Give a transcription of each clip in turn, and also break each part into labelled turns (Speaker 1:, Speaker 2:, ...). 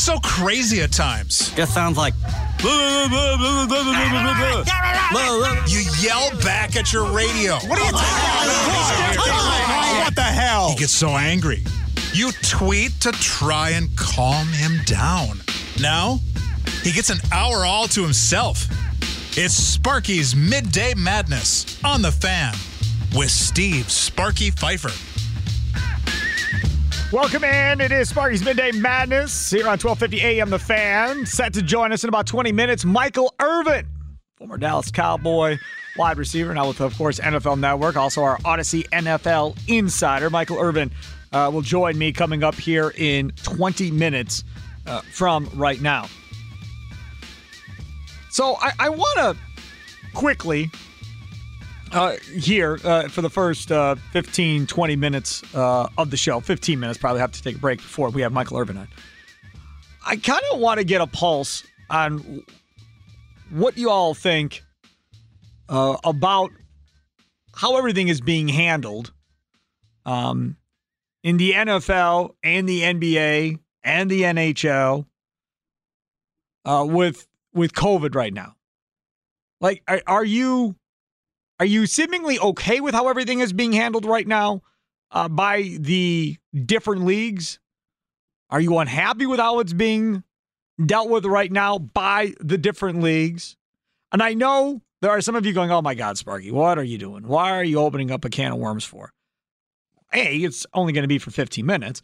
Speaker 1: He gets so crazy at times.
Speaker 2: Just sounds like.
Speaker 1: You yell back at your radio. What are you talking about?
Speaker 3: What the hell?
Speaker 1: He gets so angry. You tweet to try and calm him down. Now, he gets an hour all to himself. It's Sparky's Midday Madness on the fan with Steve Sparky Pfeiffer.
Speaker 3: Welcome in. It is Sparky's Midday Madness here on 1250 AM The Fan. Set to join us in about 20 minutes, Michael Irvin, former Dallas Cowboy wide receiver, now with, of course, NFL Network, also our Audacy NFL insider. Michael Irvin uh, will join me coming up here in 20 minutes uh, from right now. So I, I want to quickly uh, here uh, for the first uh, 15, 20 minutes uh, of the show. 15 minutes, probably have to take a break before we have Michael Irvin on. I kind of want to get a pulse on what you all think uh, about how everything is being handled um, in the NFL and the NBA and the NHL uh, with with COVID right now. Like, are, are you are you seemingly okay with how everything is being handled right now uh, by the different leagues? Are you unhappy with how it's being dealt with right now by the different leagues? And I know there are some of you going, oh my God, Sparky, what are you doing? Why are you opening up a can of worms for? A, it's only going to be for 15 minutes.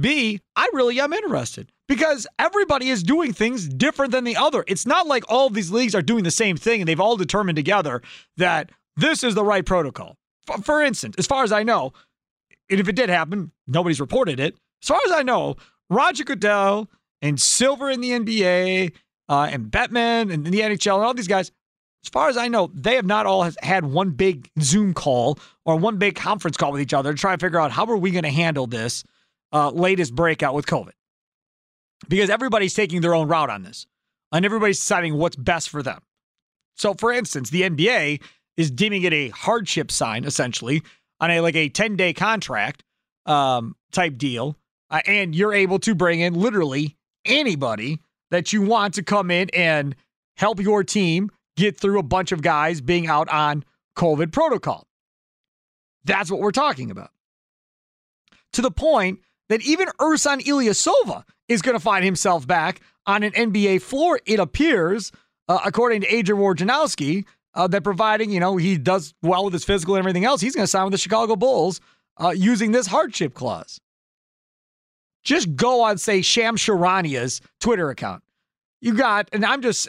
Speaker 3: B, I really am interested because everybody is doing things different than the other. It's not like all of these leagues are doing the same thing and they've all determined together that this is the right protocol. For, for instance, as far as I know, and if it did happen, nobody's reported it. As far as I know, Roger Goodell and Silver in the NBA uh, and Bettman and the NHL and all these guys, as far as I know, they have not all had one big Zoom call or one big conference call with each other to try and figure out how are we going to handle this uh, latest breakout with COVID. Because everybody's taking their own route on this, and everybody's deciding what's best for them. So, for instance, the NBA is deeming it a hardship sign, essentially, on a like a 10 day contract um, type deal. Uh, and you're able to bring in literally anybody that you want to come in and help your team get through a bunch of guys being out on COVID protocol. That's what we're talking about. To the point that even Ersan Ilyasova is going to find himself back on an NBA floor, it appears, uh, according to Adrian Wojnarowski, uh, that providing, you know, he does well with his physical and everything else, he's going to sign with the Chicago Bulls uh, using this hardship clause. Just go on, say, Shams Charania's Twitter account. You got, and I'm just,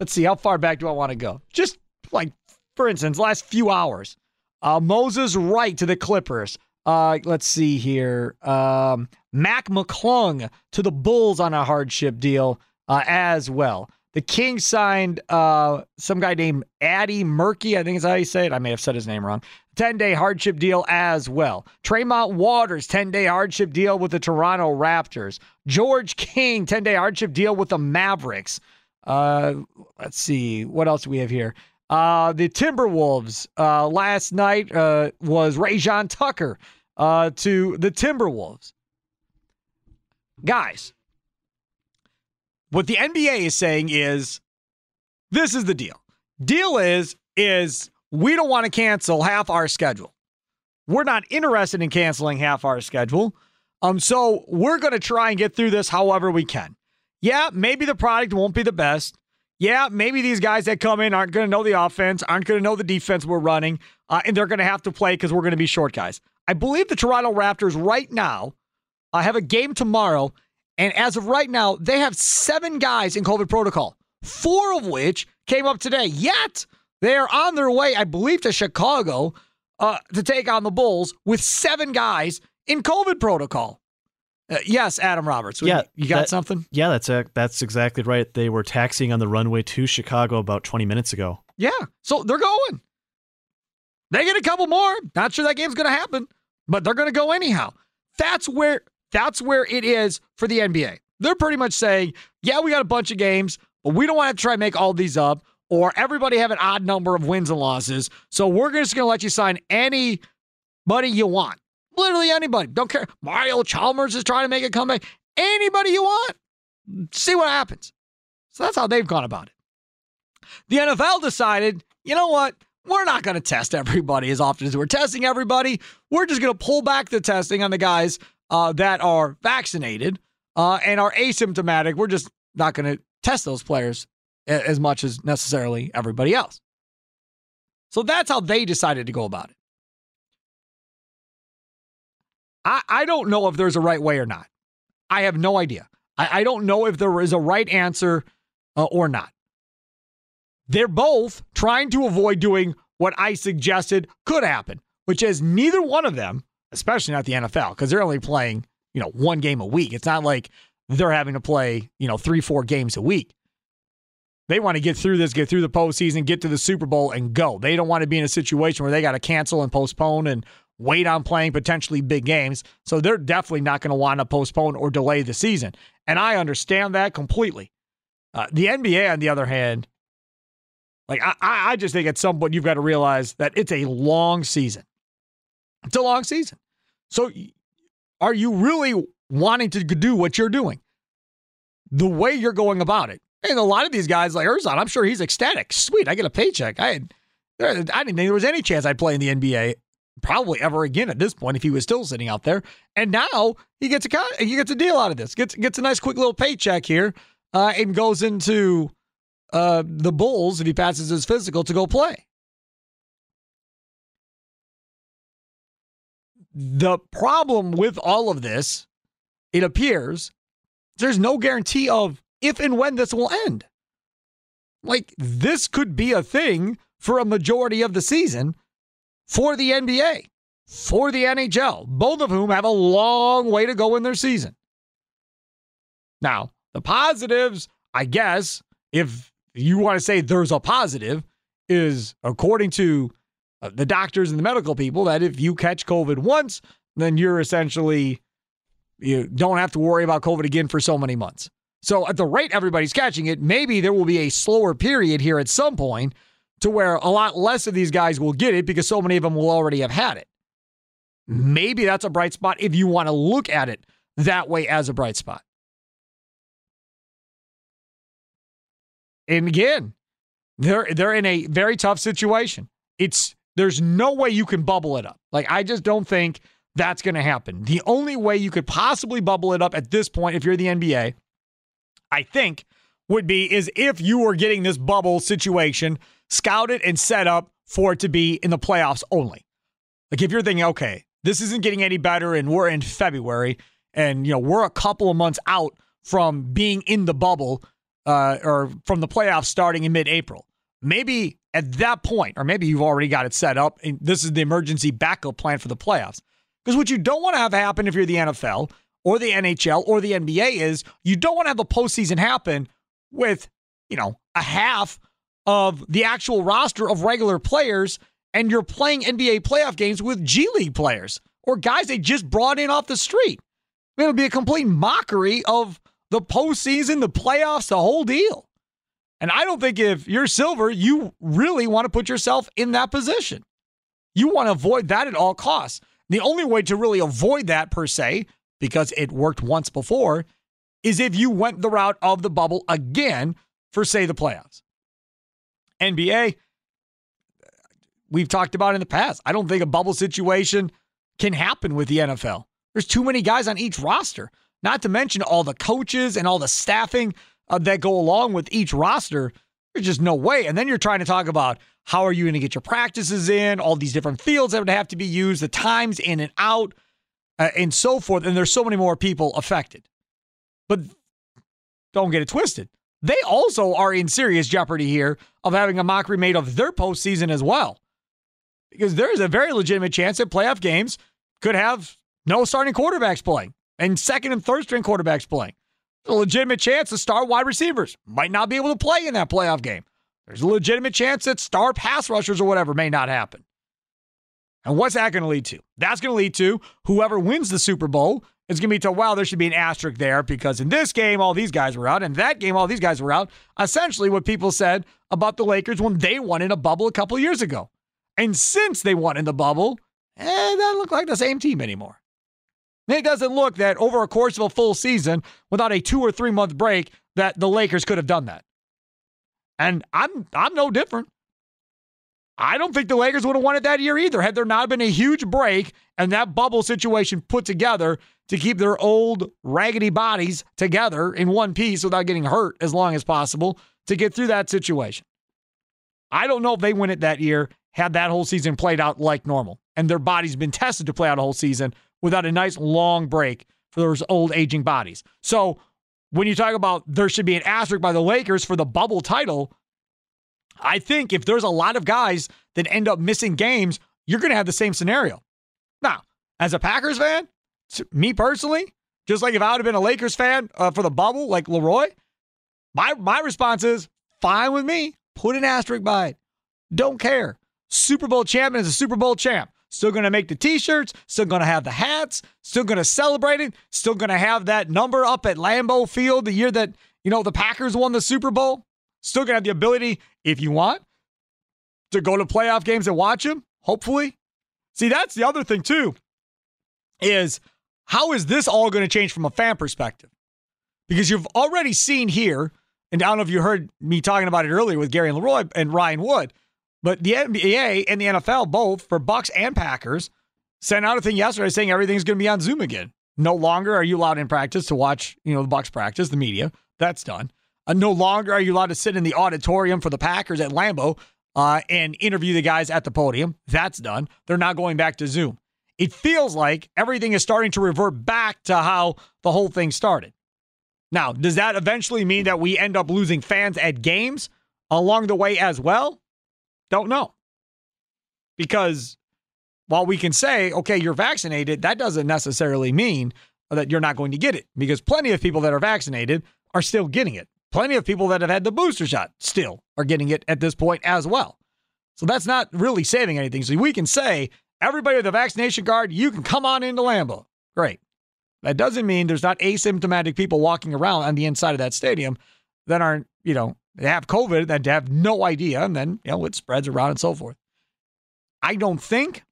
Speaker 3: let's see, how far back do I want to go? Just like, for instance, last few hours. Uh, Moses Wright to the Clippers. Uh, let's see here. Um, Mac McClung to the Bulls on a hardship deal uh, as well. The Kings signed uh, some guy named Addy Murkey. I think is how you say it. I may have said his name wrong. 10 day hardship deal as well. Tremont Waters, 10 day hardship deal with the Toronto Raptors. George King, 10 day hardship deal with the Mavericks. Uh, let's see. What else do we have here? Uh, the Timberwolves uh, last night uh, was Rayjon Tucker uh, to the Timberwolves. Guys, what the NBA is saying is this is the deal. Deal is is we don't want to cancel half our schedule. We're not interested in canceling half our schedule. Um, so we're going to try and get through this however we can. Yeah, maybe the product won't be the best. Yeah, maybe these guys that come in aren't going to know the offense, aren't going to know the defense we're running, uh, and they're going to have to play because we're going to be short guys. I believe the Toronto Raptors right now I have a game tomorrow, and as of right now, they have seven guys in COVID protocol, four of which came up today. Yet they are on their way, I believe, to Chicago uh, to take on the Bulls with seven guys in COVID protocol. Uh, yes, Adam Roberts.
Speaker 2: Yeah,
Speaker 3: you got
Speaker 2: that-
Speaker 3: something?
Speaker 2: Yeah, that's a, that's exactly right. They were taxiing on the runway to Chicago about 20 minutes ago.
Speaker 3: Yeah. So they're going. They get a couple more. Not sure that game's going to happen, but they're going to go anyhow. That's where that's where it is for the NBA. They're pretty much saying, "Yeah, we got a bunch of games, but we don't want to try and make all these up or everybody have an odd number of wins and losses. So we're just going to let you sign anybody you want. Literally anybody. Don't care. Mario Chalmers is trying to make a comeback. Anybody you want. See what happens." So that's how they've gone about it. The NFL decided, you know what? We're not going to test everybody as often as we're testing everybody. We're just going to pull back the testing on the guys uh, that are vaccinated uh, and are asymptomatic. We're just not going to test those players a- as much as necessarily everybody else. So that's how they decided to go about it. I, I don't know if there's a right way or not. I have no idea. I, I don't know if there is a right answer uh, or not. They're both trying to avoid doing what I suggested could happen, which is neither one of them, especially not the NFL, because they're only playing, you know, one game a week. It's not like they're having to play, you know, three, four games a week. They want to get through this, get through the postseason, get to the Super Bowl, and go. They don't want to be in a situation where they got to cancel and postpone and wait on playing potentially big games. So they're definitely not going to want to postpone or delay the season. And I understand that completely. Uh, the NBA, on the other hand, like I, I just think at some point you've got to realize that it's a long season. It's a long season. So are you really wanting to do what you're doing? The way you're going about it. And a lot of these guys like Ersan, I'm sure he's ecstatic. Sweet, I get a paycheck. I had, I didn't think there was any chance I'd play in the NBA probably ever again at this point if he was still sitting out there. And now he gets a he gets a deal out of this. Gets gets a nice quick little paycheck here, uh, and goes into uh, the Bulls if he passes his physical to go play. The problem with all of this, it appears, there's no guarantee of if and when this will end. Like, this could be a thing for a majority of the season for the NBA, for the NHL, both of whom have a long way to go in their season. Now, the positives, I guess, if you want to say there's a positive, is according to Uh, the doctors and the medical people that if you catch COVID once, then you're essentially you don't have to worry about COVID again for so many months. So at the rate everybody's catching it, maybe there will be a slower period here at some point to where a lot less of these guys will get it because so many of them will already have had it. Maybe that's a bright spot if you want to look at it that way as a bright spot. And again, they're they're in a very tough situation. It's there's no way you can bubble it up. Like I just don't think that's going to happen. The only way you could possibly bubble it up at this point if you're the NBA, I think would be is if you were getting this bubble situation scouted and set up for it to be in the playoffs only. Like if you're thinking, okay, this isn't getting any better and we're in February and you know, we're a couple of months out from being in the bubble uh, or from the playoffs starting in mid-April. Maybe at that point, or maybe you've already got it set up, and this is the emergency backup plan for the playoffs. Because what you don't want to have happen if you're the NFL or the NHL or the NBA is you don't want to have the postseason happen with, you know, a half of the actual roster of regular players and you're playing NBA playoff games with G League players or guys they just brought in off the street. It would be a complete mockery of the postseason, the playoffs, the whole deal. And I don't think if you're Silver, you really want to put yourself in that position. You want to avoid that at all costs. The only way to really avoid that, per se, because it worked once before, is if you went the route of the bubble again for, say, the playoffs. NBA, we've talked about in the past. I don't think a bubble situation can happen with the NFL. There's too many guys on each roster, not to mention all the coaches and all the staffing uh, that go along with each roster. There's just no way. And then you're trying to talk about how are you going to get your practices in, all these different fields that would have to be used, the times in and out, uh, and so forth. And there's so many more people affected. But don't get it twisted. They also are in serious jeopardy here of having a mockery made of their postseason as well. Because there is a very legitimate chance that playoff games could have no starting quarterbacks playing and second and third string quarterbacks playing. A legitimate chance the star wide receivers might not be able to play in that playoff game. There's a legitimate chance that star pass rushers or whatever may not happen. And what's that going to lead to? That's going to lead to whoever wins the Super Bowl is going to be told, wow, there should be an asterisk there because in this game, all these guys were out, and that game, all these guys were out. Essentially, what people said about the Lakers when they won in a bubble a couple years ago. And since they won in the bubble, eh, that doesn't look like the same team anymore. It doesn't look that over a course of a full season, without a two or three month break, that the Lakers could have done that. And I'm I'm no different. I don't think the Lakers would have won it that year either had there not been a huge break and that bubble situation put together to keep their old raggedy bodies together in one piece without getting hurt as long as possible to get through that situation. I don't know if they win it that year had that whole season played out like normal and their bodies been tested to play out a whole season without a nice long break for those old aging bodies. So when you talk about there should be an asterisk by the Lakers for the bubble title, I think if there's a lot of guys that end up missing games, you're going to have the same scenario. Now, as a Packers fan, me personally, just like if I would have been a Lakers fan uh, for the bubble, like Leroy, my my response is fine with me. Put an asterisk by it. Don't care. Super Bowl champion is a Super Bowl champ. Still going to make the t shirts, still going to have the hats, still going to celebrate it, still going to have that number up at Lambeau Field the year that, you know, the Packers won the Super Bowl. Still going to have the ability, if you want, to go to playoff games and watch them, hopefully. See, that's the other thing, too, is how is this all going to change from a fan perspective? Because you've already seen here, and I don't know if you heard me talking about it earlier with Gary and Leroy and Ryan Wood, but the NBA and the NFL, both for Bucks and Packers, sent out a thing yesterday saying everything's going to be on Zoom again. No longer are you allowed in practice to watch, you know, the Bucks practice, the media. That's done. Uh, no longer are you allowed to sit in the auditorium for the Packers at Lambeau uh, and interview the guys at the podium. That's done. They're not going back to Zoom. It feels like everything is starting to revert back to how the whole thing started. Now, does that eventually mean that we end up losing fans at games along the way as well? Don't know. Because while we can say, okay, you're vaccinated, that doesn't necessarily mean that you're not going to get it because plenty of people that are vaccinated are still getting it. Plenty of people that have had the booster shot still are getting it at this point as well. So that's not really saving anything. So we can say, everybody with a vaccination card, you can come on into Lambeau. Great. That doesn't mean there's not asymptomatic people walking around on the inside of that stadium that aren't, you know, they have COVID that have no idea, and then you know it spreads around and so forth. I don't think,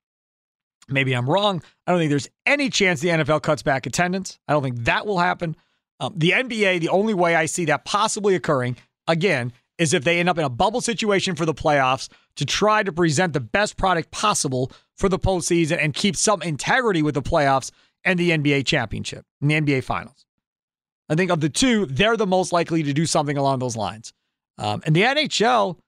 Speaker 3: maybe I'm wrong. I don't think there's any chance the NFL cuts back attendance. I don't think that will happen. Um, the NBA, the only way I see that possibly occurring, again, is if they end up in a bubble situation for the playoffs to try to present the best product possible for the postseason and keep some integrity with the playoffs and the NBA championship and the NBA finals. I think of the two, they're the most likely to do something along those lines. Um, and the NHL,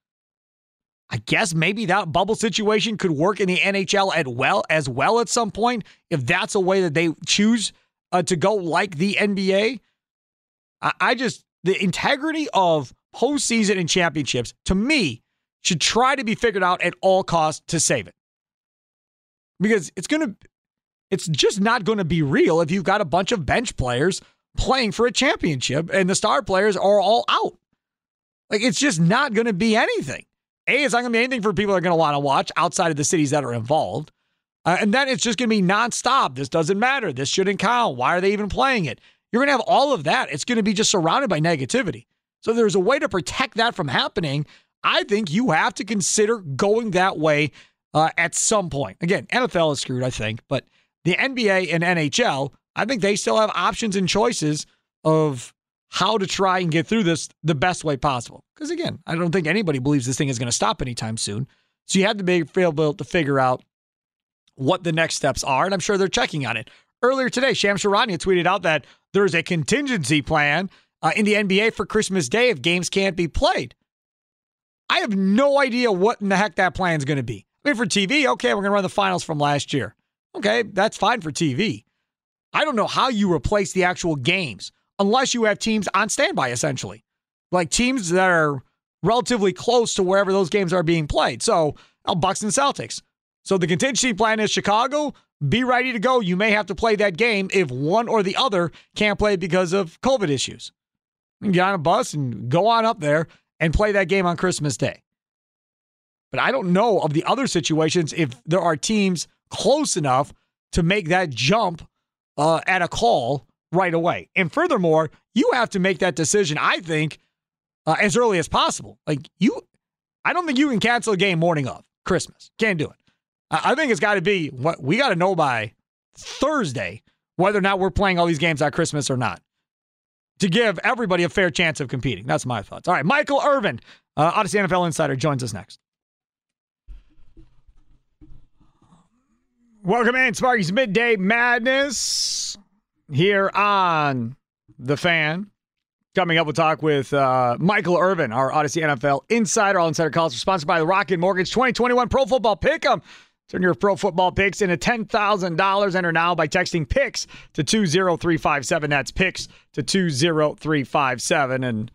Speaker 3: I guess maybe that bubble situation could work in the NHL at well as well at some point if that's a way that they choose uh, to go like the NBA. I, I just the integrity of postseason and championships to me should try to be figured out at all costs to save it because it's gonna it's just not to be real if you've got a bunch of bench players playing for a championship and the star players are all out. Like it's just not going to be anything. A, it's not going to be anything for people that are going to want to watch outside of the cities that are involved. Uh, and then it's just going to be nonstop. This doesn't matter. This shouldn't count. Why are they even playing it? You're going to have all of that. It's going to be just surrounded by negativity. So there's a way to protect that from happening. I think you have to consider going that way uh, at some point. Again, NFL is screwed, I think, but the NBA and NHL, I think they still have options and choices of how to try and get through this the best way possible. Because again, I don't think anybody believes this thing is going to stop anytime soon. So you have to be able to figure out what the next steps are, and I'm sure they're checking on it. Earlier today, Shams Charania tweeted out that there's a contingency plan uh, in the NBA for Christmas Day if games can't be played. I have no idea what in the heck that plan is going to be. I mean, for TV, okay, we're going to run the finals from last year. Okay, that's fine for TV. I don't know how you replace the actual games unless you have teams on standby, essentially, like teams that are relatively close to wherever those games are being played. So, oh, Bucks and Celtics. So the contingency plan is Chicago, be ready to go. You may have to play that game if one or the other can't play because of COVID issues. get on a bus and go on up there and play that game on Christmas Day. But I don't know of the other situations if there are teams close enough to make that jump uh, at a call right away. And furthermore, you have to make that decision, I think, uh, as early as possible. Like you, I don't think you can cancel a game morning of Christmas. Can't do it. I think it's got to be what we got to know by Thursday whether or not we're playing all these games at Christmas or not to give everybody a fair chance of competing. That's my thoughts. All right, Michael Irvin, uh, Audacy NFL Insider, joins us next. Welcome in, Sparky's Midday Madness here on The Fan. Coming up, we'll talk with uh, Michael Irvin, our Audacy NFL Insider. All Insider calls sponsored by the Rocket Mortgage 2021 Pro Football Pick'em. Turn your pro football picks into $10,000. Enter now by texting PICKS to 20357. That's PICKS to 20357. And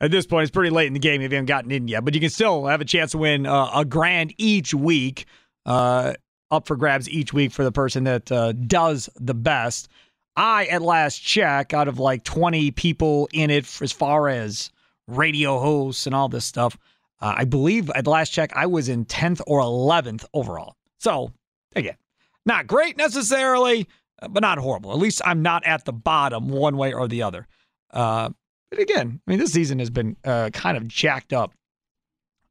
Speaker 3: at this point, it's pretty late in the game if you haven't gotten in yet, but you can still have a chance to win uh, a grand each week, uh, up for grabs each week for the person that uh, does the best. I, at last check, out of like 20 people in it as far as radio hosts and all this stuff, uh, I believe at last check, I was in 10th or 11th overall. So, again, not great necessarily, uh, but not horrible. At least I'm not at the bottom one way or the other. Uh, but again, I mean, this season has been uh, kind of jacked up,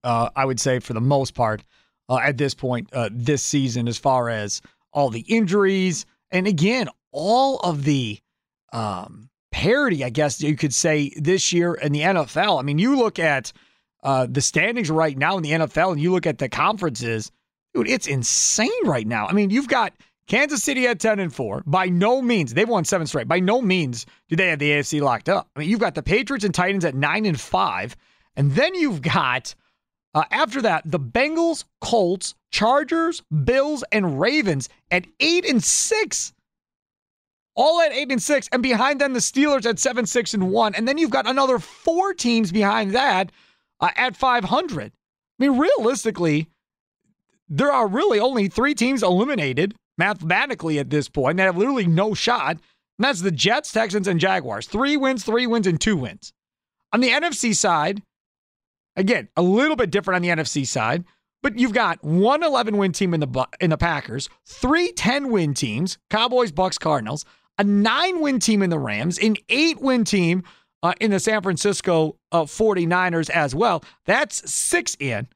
Speaker 3: uh, I would say, for the most part uh, at this point this season, as far as all the injuries. And again, all of the um, parity, I guess you could say, this year in the NFL. I mean, you look at uh, the standings right now in the NFL and you look at the conferences Dude, it's insane right now. I mean, you've got Kansas City at 10 and 4. By no means, they've won seven straight. By no means do they have the AFC locked up. I mean, you've got the Patriots and Titans at 9 and 5. And then you've got, uh, after that, the Bengals, Colts, Chargers, Bills, and Ravens at 8 and 6. All at 8 and 6. And behind them, the Steelers at 7, 6, and 1. And then you've got another four teams behind that uh, at 500. I mean, realistically, there are really only three teams eliminated mathematically at this point that have literally no shot. And that's the Jets, Texans, and Jaguars. Three wins, three wins, and two wins. On the NFC side, again, a little bit different on the NFC side, but you've got one 11 win team in the in the Packers, three 10 win teams, Cowboys, Bucks, Cardinals, a nine win team in the Rams, an eight win team uh, in the San Francisco uh, 49ers as well. That's six in.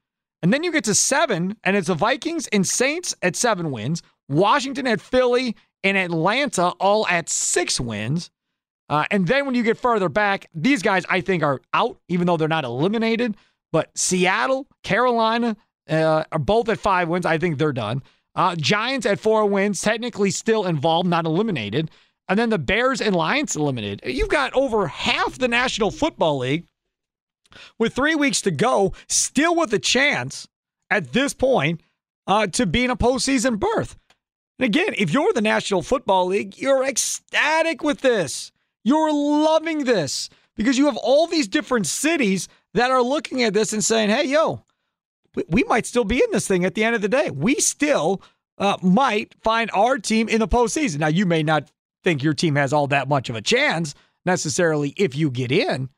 Speaker 3: And then you get to seven, and it's the Vikings and Saints at seven wins, Washington at Philly and Atlanta all at six wins. Uh, and then when you get further back, these guys I think are out, even though they're not eliminated. But Seattle, Carolina uh, are both at five wins. I think they're done. Uh, Giants at four wins, technically still involved, not eliminated. And then the Bears and Lions eliminated. You've got over half the National Football League with three weeks to go, still with a chance at this point uh, to be in a postseason berth. And again, if you're the National Football League, you're ecstatic with this. You're loving this because you have all these different cities that are looking at this and saying, hey, yo, we might still be in this thing at the end of the day. We still uh, might find our team in the postseason. Now, you may not think your team has all that much of a chance necessarily if you get in,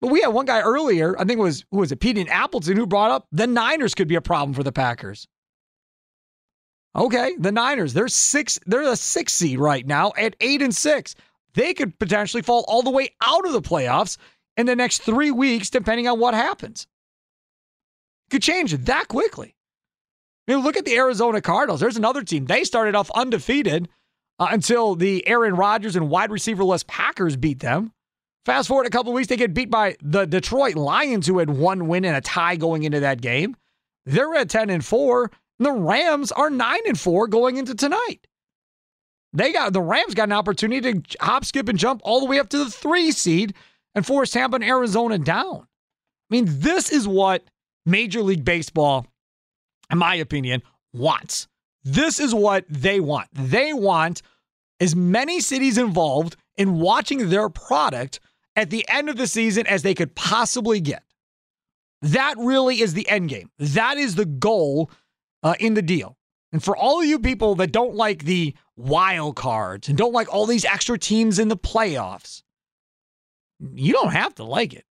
Speaker 3: but we had one guy earlier, I think it was who was it, Pete and Appleton, who brought up the Niners could be a problem for the Packers. Okay, the Niners, they're six, they're a six seed right now at eight and six. They could potentially fall all the way out of the playoffs in the next three weeks, depending on what happens. Could change that quickly. I mean, look at the Arizona Cardinals. There's another team. They started off undefeated uh, until the Aaron Rodgers and wide receiverless Packers beat them. Fast forward a couple weeks, they get beat by the Detroit Lions, who had one win and a tie going into that game. They're at 10 and 4. And the Rams are 9 and 4 going into tonight. They got the Rams got an opportunity to hop, skip, and jump all the way up to the three seed and force Tampa and Arizona down. I mean, this is what Major League Baseball, in my opinion, wants. This is what they want. They want as many cities involved in watching their product at the end of the season as they could possibly get. That really is the end game. That is the goal uh, in the deal. And for all of you people that don't like the wild cards and don't like all these extra teams in the playoffs, you don't have to like it.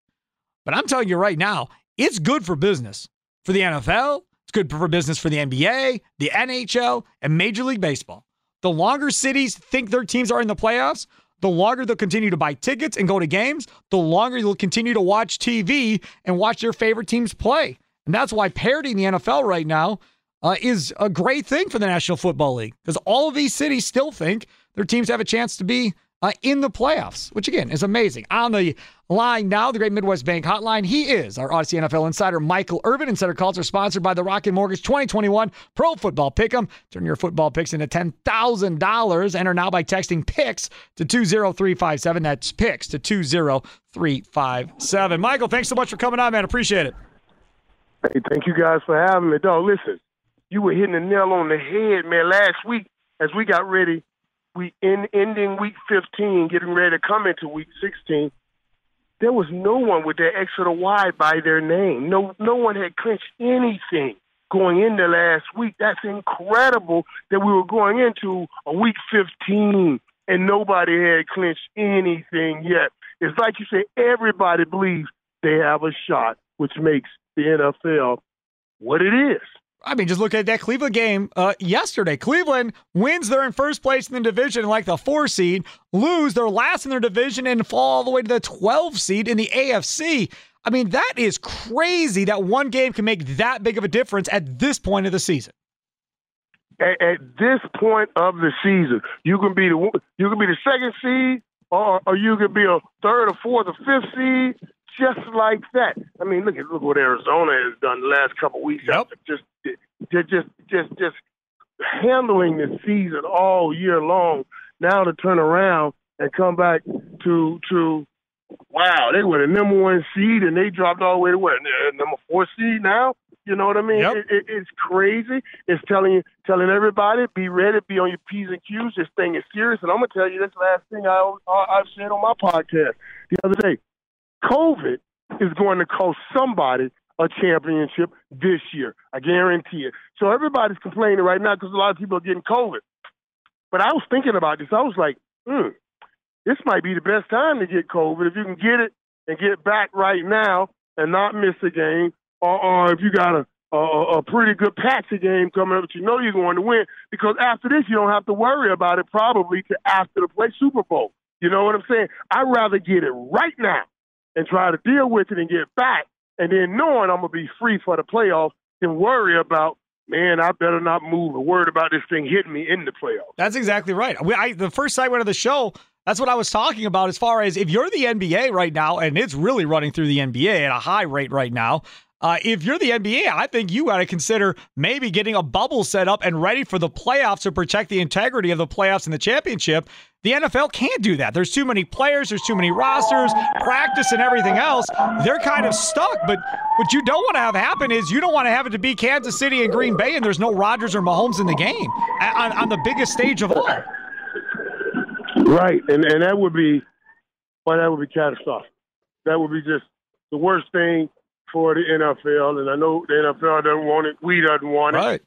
Speaker 3: But I'm telling you right now, it's good for business for the NFL. It's good for business for the NBA, the NHL, and Major League Baseball. The longer cities think their teams are in the playoffs, the longer they'll continue to buy tickets and go to games, the longer they'll continue to watch TV and watch their favorite teams play. And that's why parity in the NFL right now uh, is a great thing for the National Football League because all of these cities still think their teams have a chance to be uh, in the playoffs, which again is amazing. On the line now, the Great Midwest Bank Hotline. He is our Audacy NFL insider, Michael Irvin. Insider calls are sponsored by the Rocket Mortgage 2021 Pro Football Pick'em. Turn your football picks into $10,000. Enter now by texting PICKS to 20357. That's PICKS to 20357. Michael, thanks so much for coming on, man. Appreciate it.
Speaker 4: Hey, thank you guys for having me. Dog, listen, you were hitting the nail on the head, man. Last week, as we got ready we in ending week 15, getting ready to come into week 16, there was no one with or the Y by their name. No, no one had clinched anything going into last week. That's incredible that we were going into a week 15 and nobody had clinched anything yet. It's like you say, everybody believes they have a shot, which makes the NFL what it is.
Speaker 3: I mean, just look at that Cleveland game uh, yesterday. Cleveland wins, they're in first place in the division, like the four seed, lose, they're last in their division, and fall all the way to the 12 seed in the AFC. I mean, that is crazy that one game can make that big of a difference at this point of the season.
Speaker 4: At, at this point of the season, you can be the you can be the second seed, or, or you can be a third or fourth or fifth seed just like that. I mean, look at look what Arizona has done the last couple of weeks.
Speaker 3: Yep.
Speaker 4: Just, just, just, just, just handling the season all year long. Now to turn around and come back to to wow, they were the number one seed and they dropped all the way to what number four seed now. You know what I mean?
Speaker 3: Yep.
Speaker 4: It, it, it's crazy. It's telling you, telling everybody, be ready, be on your p's and q's. This thing is serious, and I'm gonna tell you this last thing I I've said on my podcast the other day. COVID is going to cost somebody a championship this year. I guarantee it. So everybody's complaining right now because a lot of people are getting COVID. But I was thinking about this. I was like, hmm, this might be the best time to get COVID if you can get it and get back right now and not miss a game, or, or if you got a, a a pretty good patchy game coming up that you know you're going to win. Because after this, you don't have to worry about it probably to after the play Super Bowl. You know what I'm saying? I'd rather get it right now and try to deal with it and get back, and then knowing I'm gonna be free for the playoffs, than worry about man, I better not move A word about this thing hitting me in the playoffs.
Speaker 3: That's exactly right. We, I, the first segment of the show, that's what I was talking about as far as if you're the NBA right now, and it's really running through the NBA at a high rate right now. Uh, if you're the NBA, I think you got to consider maybe getting a bubble set up and ready for the playoffs to protect the integrity of the playoffs and the championship. The NFL can't do that. There's too many players, there's too many rosters, practice, and everything else. They're kind of stuck. But what you don't want to have happen is you don't want to have it to be Kansas City and Green Bay, and there's no Rodgers or Mahomes in the game on, on the biggest stage of all.
Speaker 4: Right, and and that would be, well, that would be catastrophic. That would be just the worst thing for the NFL, and I know the NFL doesn't want it. We doesn't want it.
Speaker 3: Right.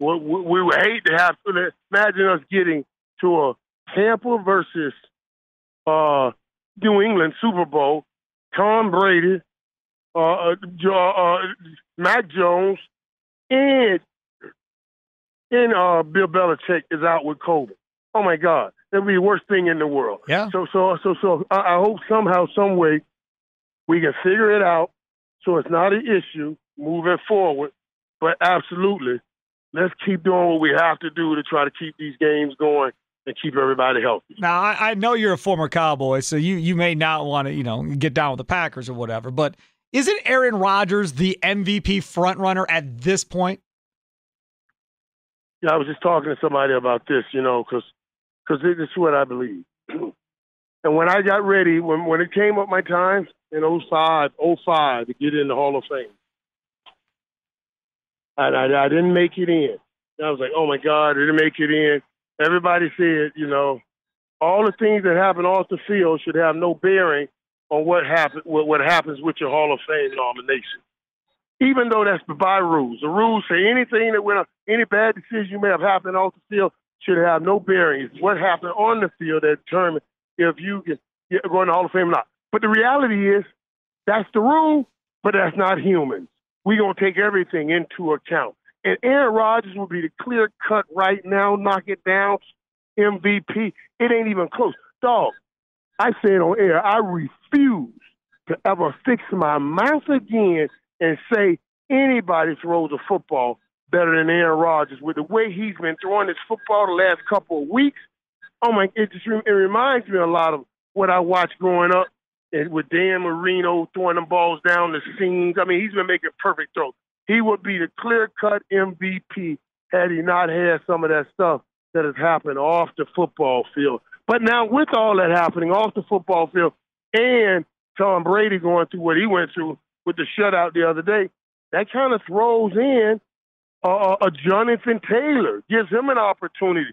Speaker 4: We, we, we would hate to have to imagine us getting to a Tampa versus uh, New England Super Bowl. Tom Brady, uh, uh, uh, Mac Jones, and and uh, Bill Belichick is out with COVID. Oh my God, that'd be the worst thing in the world.
Speaker 3: Yeah.
Speaker 4: So so so so I, I hope somehow, some way, we can figure it out so it's not an issue moving forward. But absolutely, let's keep doing what we have to do to try to keep these games going and keep everybody healthy.
Speaker 3: Now, I, I know you're a former Cowboy, so you you may not want to you know get down with the Packers or whatever, but isn't Aaron Rodgers the MVP frontrunner at this point?
Speaker 4: Yeah, I was just talking to somebody about this, you know, because because this is what I believe. and when I got ready, when when it came up my time in 05, 05 to get in the Hall of Fame, and I, I didn't make it in. And I was like, oh my God, I didn't make it in. Everybody said, you know, all the things that happen off the field should have no bearing on what happen what, what happens with your Hall of Fame nomination. Even though that's by rules, the rules say anything that went any bad decision you may have happened off the field should have no bearing. It's what happened on the field that determines if you get, get go in the Hall of Fame or not. But the reality is that's the rule, but that's not humans. We're gonna take everything into account. And Aaron Rodgers will be the clear cut right now, knock it down, MVP. It ain't even close. Dog, I said on air, I refuse to ever fix my mouth again and say anybody throws a football better than Aaron Rodgers. With the way he's been throwing his football the last couple of weeks, oh my, it just it reminds me a lot of what I watched growing up and with Dan Marino throwing them balls down the seams. I mean, he's been making perfect throws. He would be the clear cut MVP had he not had some of that stuff that has happened off the football field. But now, with all that happening off the football field and Tom Brady going through what he went through with the shutout the other day, that kind of throws in uh, a Jonathan Taylor, gives him an opportunity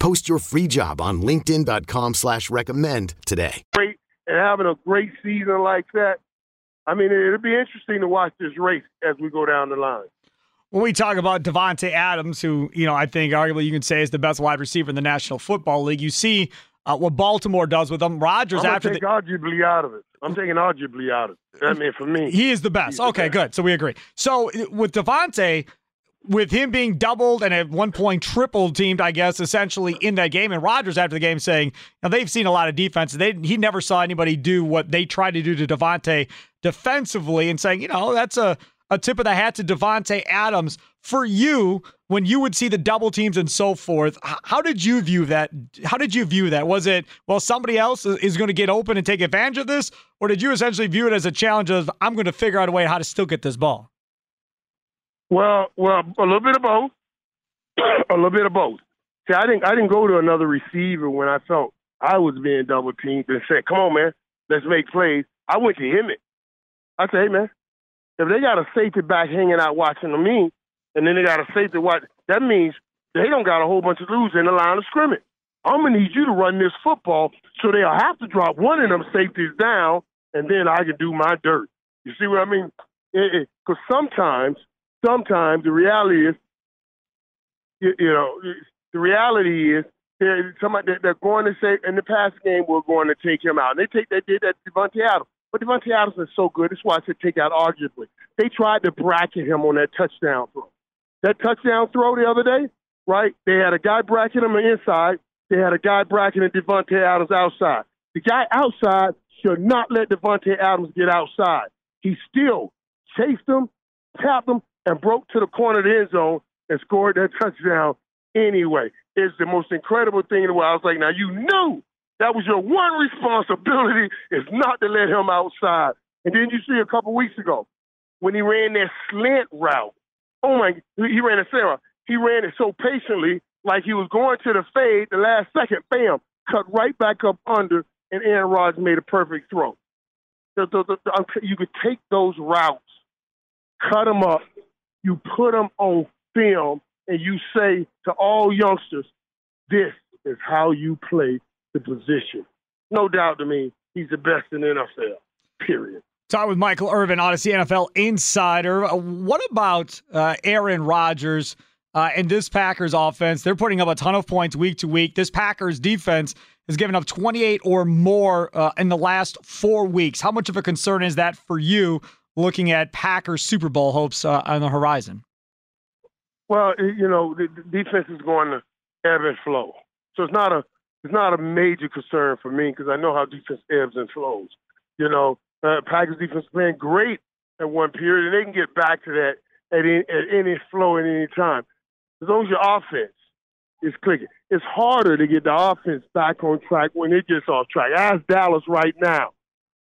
Speaker 5: Post your free job on LinkedIn.com slash recommend today.
Speaker 4: Great and having a great season like that. I mean, it'll be interesting to watch this race as we go down the line.
Speaker 3: When we talk about Davante Adams, who, you know, I think arguably you can say is the best wide receiver in the National Football League, you see uh, what Baltimore does with him. Rodgers
Speaker 4: I'm
Speaker 3: after
Speaker 4: take
Speaker 3: the,
Speaker 4: arguably out of it. I'm taking arguably out of it. I mean, for me,
Speaker 3: he is the best. Okay, the best. good. So we agree. So with Davante, with him being doubled and at one point triple teamed, I guess, essentially in that game. And Rodgers after the game saying, now they've seen a lot of defense. They he never saw anybody do what they tried to do to Davante defensively, and saying, you know, that's a a tip of the hat to Davante Adams. For you, when you would see the double teams and so forth, how did you view that? How did you view that? Was it well somebody else is going to get open and take advantage of this, or did you essentially view it as a challenge of I'm going to figure out a way how to still get this ball?
Speaker 4: Well, well, a little bit of both. a little bit of both. See, I didn't, I didn't go to another receiver when I felt I was being double teamed and said, "Come on, man, let's make plays." I went to him. It. I said, "Hey, man, if they got a safety back hanging out watching me, and then they got a safety watch, that means they don't got a whole bunch of dudes in the line of scrimmage. I'm gonna need you to run this football, so they'll have to drop one of them safeties down, and then I can do my dirt. You see what I mean? Because sometimes sometimes the reality is, you, you know, the reality is they're, somebody, they're going to say in the past game we're going to take him out. And they take they did that Davante Adams. But Davante Adams is so good. That's why I said take out arguably. They tried to bracket him on that touchdown throw. That touchdown throw the other day, right? They had a guy bracketing him inside. They had a guy bracketing Davante Adams outside. The guy outside should not let Davante Adams get outside. He still chased him, tapped him, and broke to the corner of the end zone and scored that touchdown anyway. It's the most incredible thing in the world. I was like, now you knew That was your one responsibility is not to let him outside. And then you see a couple weeks ago when he ran that slant route. Oh my, he ran a Sarah. He ran it so patiently, like he was going to the fade. The last second, bam, cut right back up under, and Aaron Rodgers made a perfect throw. The, the, the, you could take those routes, cut them up, you put them on film, and you say to all youngsters, "This is how you play the position. No doubt to me, he's the best in the NFL, period.
Speaker 3: Talk with Michael Irvin, Audacy NFL insider. Uh, what about uh, Aaron Rodgers uh, and this Packers offense? They're putting up a ton of points week to week. This Packers defense has given up 28 or more uh, in the last four weeks. How much of a concern is that for you looking at Packers Super Bowl hopes uh, on the horizon?
Speaker 4: Well, you know, the defense is going to ebb and flow. So it's not a it's not a major concern for me because I know how defense ebbs and flows. You know, uh, Packers defense playing great at one period, and they can get back to that at any, at any flow at any time. As long as your offense is clicking, it's harder to get the offense back on track when it gets off track. Ask Dallas right now.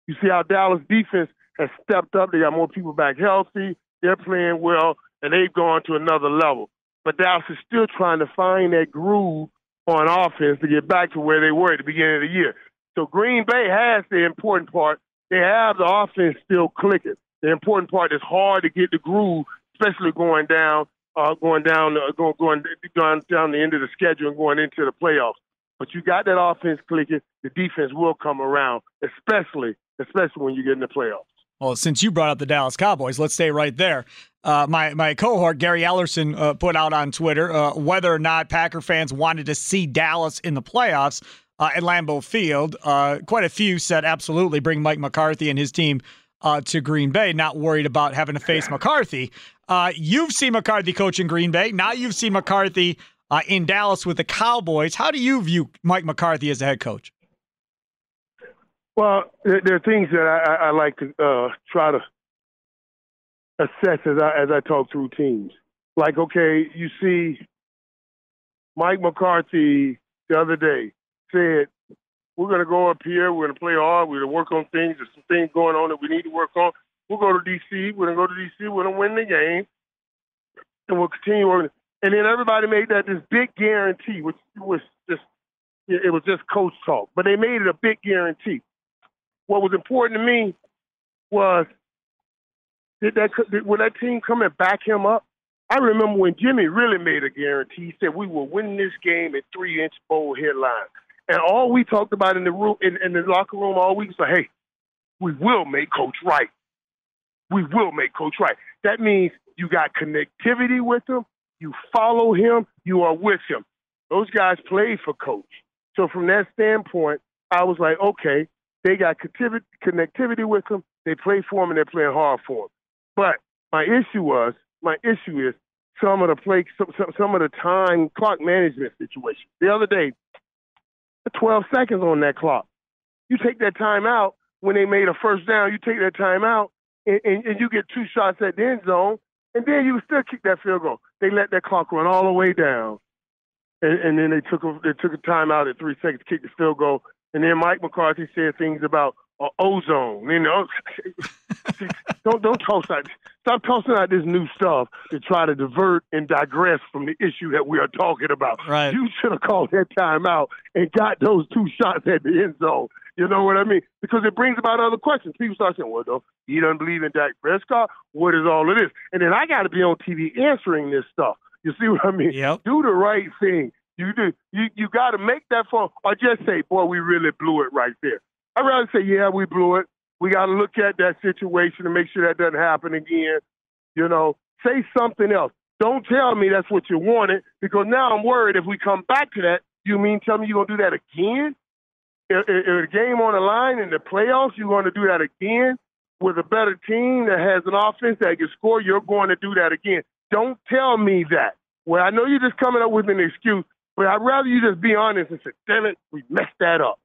Speaker 4: You see how Dallas defense has stepped up. They got more people back healthy. They're playing well, and they've gone to another level. But Dallas is still trying to find that groove on offense to get back to where they were at the beginning of the year. So Green Bay has the important part. They have the offense still clicking. The important part is hard to get the groove, especially going down, uh, going down, uh, going, going, going down the end of the schedule and going into the playoffs. But you got that offense clicking. The defense will come around, especially, especially when you get in the playoffs.
Speaker 3: Well, since you brought up the Dallas Cowboys, let's stay right there. Uh, my my cohort Gary Ellerson uh, put out on Twitter uh, whether or not Packer fans wanted to see Dallas in the playoffs uh, at Lambeau Field. Uh, quite a few said absolutely bring Mike McCarthy and his team uh, to Green Bay, not worried about having to face McCarthy. you've seen McCarthy coach in Green Bay. Now you've seen McCarthy in Dallas with the Cowboys. How do you view Mike McCarthy as a head coach?
Speaker 4: Well, there, are things that I, I like to uh, try to assess as I as I talk through teams. Like, okay, you see, Mike McCarthy the other day said, "We're going to go up here. We're going to play hard. We're going to work on things. There's some things going on that we need to work on. We'll go to DC. We're going to go to DC. We're going to win the game, and we'll continue working." And then everybody made that this big guarantee, which was just it was just coach talk, but they made it a big guarantee what was important to me was did that when that team come and back him up. I remember when Jimmy really made a guarantee. He said we will win this game at three inch bowl headline. And all we talked about in the room in, in the locker room all week was, hey, we will make coach right. We will make coach right. That means you got connectivity with him, you follow him, you are with him. Those guys played for coach. So from that standpoint, I was like, okay, they got connectivity with them. They play for them and they're playing hard for them. But my issue was, my issue is some of the play, some, some, some of the time clock management situation. The other day, 12 seconds on that clock. You take that time out when they made a first down. You take that time out and, and, and you get two shots at the end zone, and then you still kick that field goal. They let that clock run all the way down, and, and then they took a, they took a timeout at three seconds, to kick the field goal, and then Mike McCarthy said things about uh, ozone. You know, don't don't toss out. Stop tossing out this new stuff to try to divert and digress from the issue that we are talking about.
Speaker 3: Right.
Speaker 4: You should have called that timeout and got those two shots at the end zone. You know what I mean? Because it brings about other questions. People start saying, "Well, though, you don't believe in Dak Prescott? What is all of this?" And then I got to be on TV answering this stuff. You see what I mean?
Speaker 3: Yep.
Speaker 4: Do the right thing. You do. You you got to make that phone, or just say, "Boy, we really blew it right there." I'd rather say, "Yeah, we blew it." We got to look at that situation and make sure that doesn't happen again. You know, say something else. Don't tell me that's what you wanted because now I'm worried if we come back to that. You mean tell me you're gonna do that again? If, if a game on the line in the playoffs, you're going to do that again with a better team that has an offense that can score. You're going to do that again. Don't tell me that. Well, I know you're just coming up with an excuse, but I'd rather you just be honest and say, damn it, we messed that up.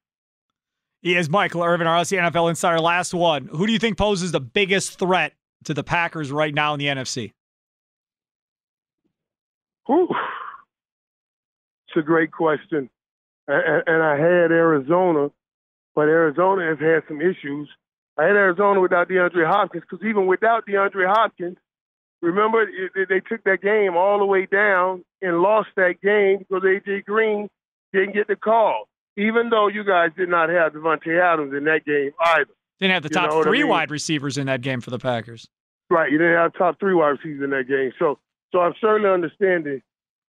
Speaker 3: He is Michael Irvin, our NFL Insider. Last one. Who do you think poses the biggest threat to the Packers right now in the NFC?
Speaker 4: Ooh, it's a great question. and, and I had Arizona, but Arizona has had some issues. I had Arizona without DeAndre Hopkins because even without DeAndre Hopkins, remember it, they took that game all the way down and lost that game because AJ Green didn't get the call, even though you guys did not have Davante Adams in that game either.
Speaker 3: Didn't have the
Speaker 4: You
Speaker 3: top
Speaker 4: know what I
Speaker 3: three
Speaker 4: mean?
Speaker 3: wide receivers in that game for the Packers.
Speaker 4: Right, you didn't have top three wide receivers in that game. So, so I'm certainly understanding